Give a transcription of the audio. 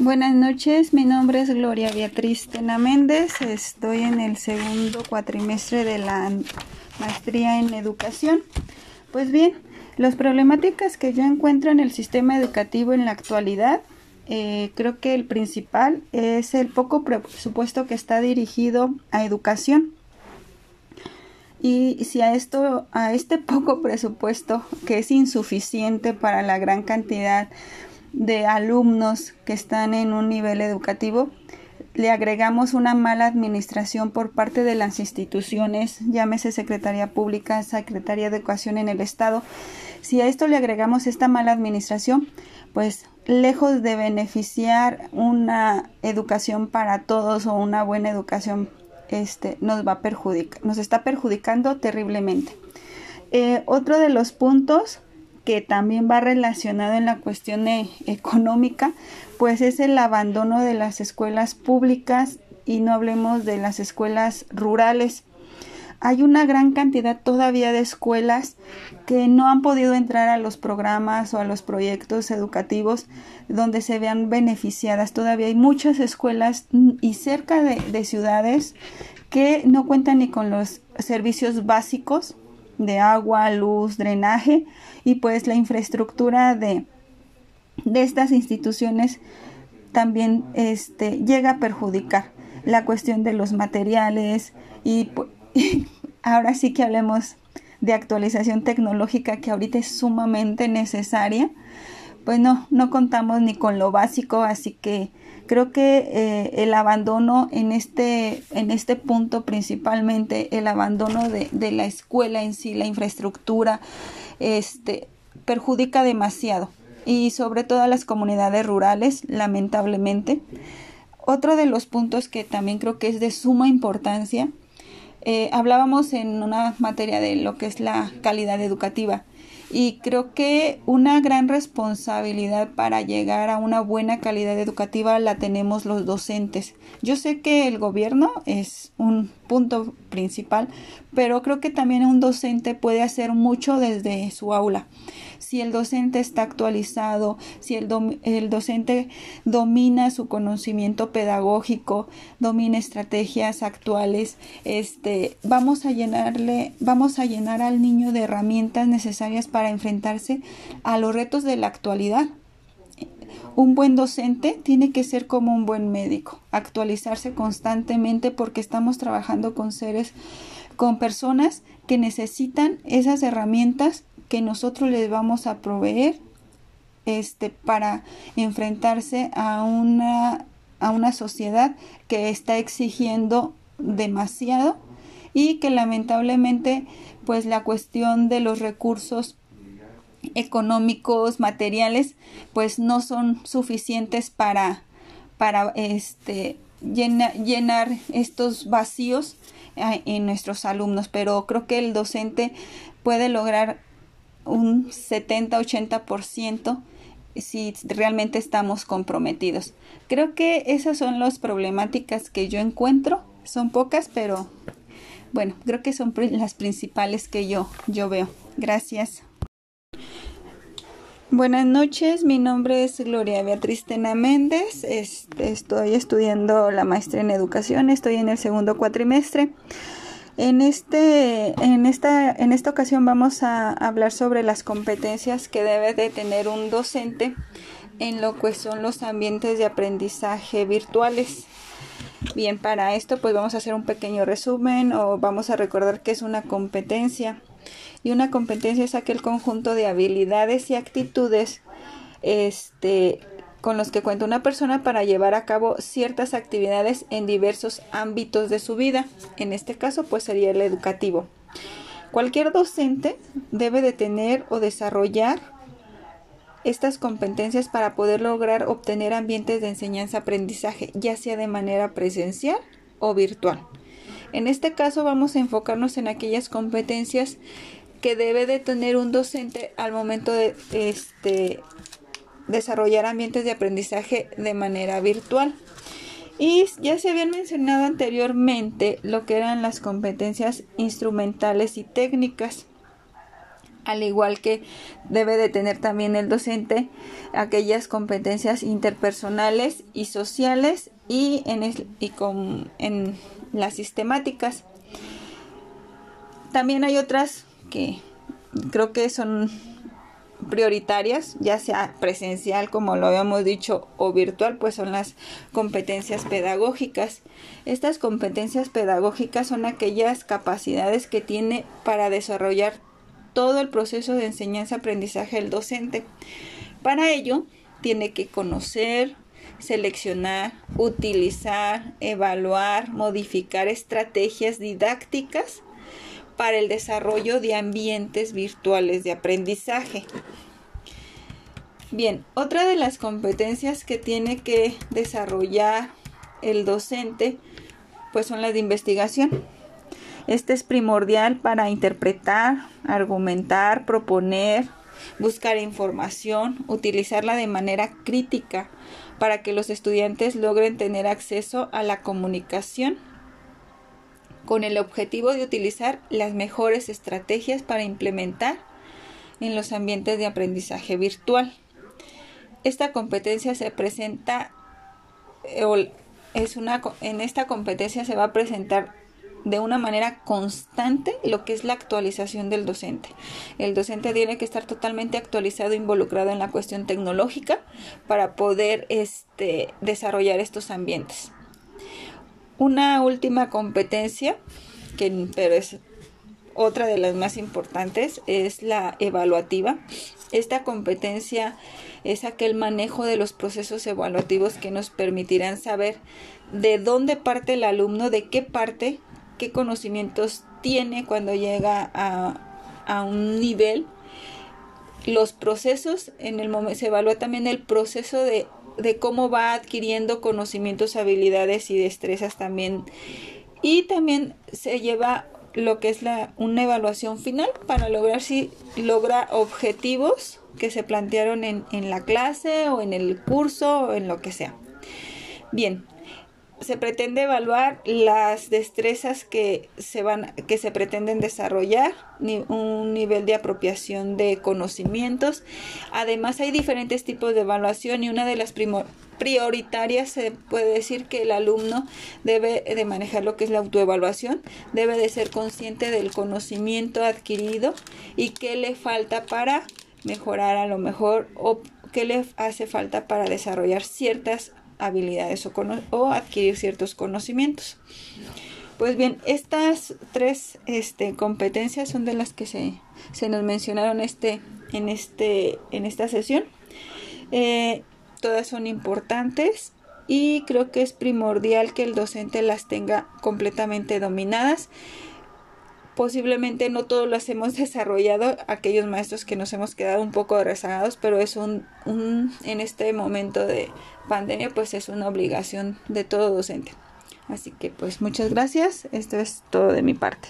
Buenas noches, mi nombre es Gloria Beatriz Tena Méndez, estoy en el segundo cuatrimestre de la maestría en educación. Pues bien, las problemáticas que yo encuentro en el sistema educativo en la actualidad, eh, creo que el principal es el poco presupuesto que está dirigido a educación. Y si a esto, a este poco presupuesto que es insuficiente para la gran cantidad de alumnos que están en un nivel educativo, le agregamos una mala administración por parte de las instituciones, llámese Secretaría Pública, Secretaría de Educación en el Estado. Si a esto le agregamos esta mala administración, pues lejos de beneficiar una educación para todos o una buena educación, este, nos va a perjudicar, nos está perjudicando terriblemente. Eh, otro de los puntos que también va relacionado en la cuestión e, económica, pues es el abandono de las escuelas públicas y no hablemos de las escuelas rurales. Hay una gran cantidad todavía de escuelas que no han podido entrar a los programas o a los proyectos educativos donde se vean beneficiadas. Todavía hay muchas escuelas y cerca de ciudades que no cuentan ni con los servicios básicos de agua, luz, drenaje y pues la infraestructura de, de estas instituciones también este, llega a perjudicar la cuestión de los materiales y, ahora sí que hablemos de actualización tecnológica que ahorita es sumamente necesaria pues no, no contamos ni con lo básico, así que creo que eh, el abandono en este, en este punto principalmente, el abandono de, la escuela en sí, la infraestructura, este, perjudica demasiado y sobre todo a las comunidades rurales, lamentablemente. Otro de los puntos que también creo que es de suma importancia, eh, hablábamos en una materia de lo que es la calidad educativa y creo que una gran responsabilidad para llegar a una buena calidad educativa la tenemos los docentes. Yo sé que el gobierno es un punto principal, pero creo que también un docente puede hacer mucho desde su aula. Si el docente está actualizado, si el, el docente domina su conocimiento pedagógico, domina estrategias actuales, este, vamos a llenarle, vamos a llenar al niño de herramientas necesarias para enfrentarse a los retos de la actualidad. Un buen docente tiene que ser como un buen médico, actualizarse constantemente porque estamos trabajando con seres, con personas que necesitan esas herramientas que nosotros les vamos a proveer este, para enfrentarse a una, a una sociedad que está exigiendo demasiado y que lamentablemente pues la cuestión de los recursos económicos, materiales, pues no son suficientes para, para este, llenar estos vacíos eh, en nuestros alumnos, pero creo que el docente puede lograr un 70-80% si realmente estamos comprometidos. Creo que esas son las problemáticas que yo encuentro. Son pocas, pero bueno, creo que son las principales que yo, yo veo. Gracias. Buenas noches, mi nombre es Gloria Beatriz Tena Méndez, estoy estudiando la maestría en educación, estoy en el segundo cuatrimestre. En, este, en, esta, en esta ocasión vamos a hablar sobre las competencias que debe de tener un docente en lo que son los ambientes de aprendizaje virtuales. Bien, para esto pues vamos a hacer un pequeño resumen o vamos a recordar qué es una competencia y una competencia es aquel conjunto de habilidades y actitudes este, con los que cuenta una persona para llevar a cabo ciertas actividades en diversos ámbitos de su vida. En este caso, pues sería el educativo. Cualquier docente debe de tener o desarrollar estas competencias para poder lograr obtener ambientes de enseñanza-aprendizaje, ya sea de manera presencial o virtual. En este caso vamos a enfocarnos en aquellas competencias que debe de tener un docente al momento de este, desarrollar ambientes de aprendizaje de manera virtual. Y ya se habían mencionado anteriormente lo que eran las competencias instrumentales y técnicas. al igual que debe de tener también el docente aquellas competencias interpersonales y sociales y en, y con, en las sistemáticas. También hay otras que creo que son prioritarias, ya sea presencial, como lo habíamos dicho, o virtual, pues son las competencias pedagógicas. Estas competencias pedagógicas son aquellas capacidades que tiene para desarrollar todo el proceso de enseñanza-aprendizaje del docente. Para ello, tiene que conocer, seleccionar, utilizar, evaluar, modificar estrategias didácticas para el desarrollo de ambientes virtuales de aprendizaje. Bien, otra de las competencias que tiene que desarrollar el docente pues son las de investigación. Este es primordial para interpretar, argumentar, proponer, buscar información, utilizarla de manera crítica para que los estudiantes logren tener acceso a la comunicación con el objetivo de utilizar las mejores estrategias para implementar en los ambientes de aprendizaje virtual. Esta competencia se presenta eh, es una en esta competencia se va a presentar de una manera constante lo que es la actualización del docente. El docente tiene que estar totalmente actualizado, involucrado en la cuestión tecnológica para poder este, desarrollar estos ambientes. Una última competencia, que, pero es otra de las más importantes, es la evaluativa. Esta competencia es aquel manejo de los procesos evaluativos que nos permitirán saber de dónde parte el alumno, de qué parte, qué conocimientos tiene cuando llega a, a un nivel. Los procesos, en el momento, se evalúa también el proceso de de cómo va adquiriendo conocimientos, habilidades y destrezas también. Y también se lleva lo que es la, una evaluación final para lograr si logra objetivos que se plantearon en, en la clase o en el curso o en lo que sea. Bien, se pretende evaluar las destrezas que se van que se pretenden desarrollar un nivel de apropiación de conocimientos. Además hay diferentes tipos de evaluación y una de las prioritarias se puede decir que el alumno debe de manejar lo que es la autoevaluación debe de ser consciente del conocimiento adquirido y qué le falta para mejorar a lo mejor o qué le hace falta para desarrollar ciertas habilidades o, adquirir ciertos conocimientos. Pues bien, estas tres este, competencias son de las que se, nos mencionaron este, en, este, en esta sesión. Eh, todas son importantes y creo que es primordial que el docente las tenga completamente dominadas posiblemente no todos las hemos desarrollado, aquellos maestros que nos hemos quedado un poco rezagados, pero es un, un, en este momento de pandemia, pues es una obligación de todo docente. Así que pues muchas gracias, esto es todo de mi parte.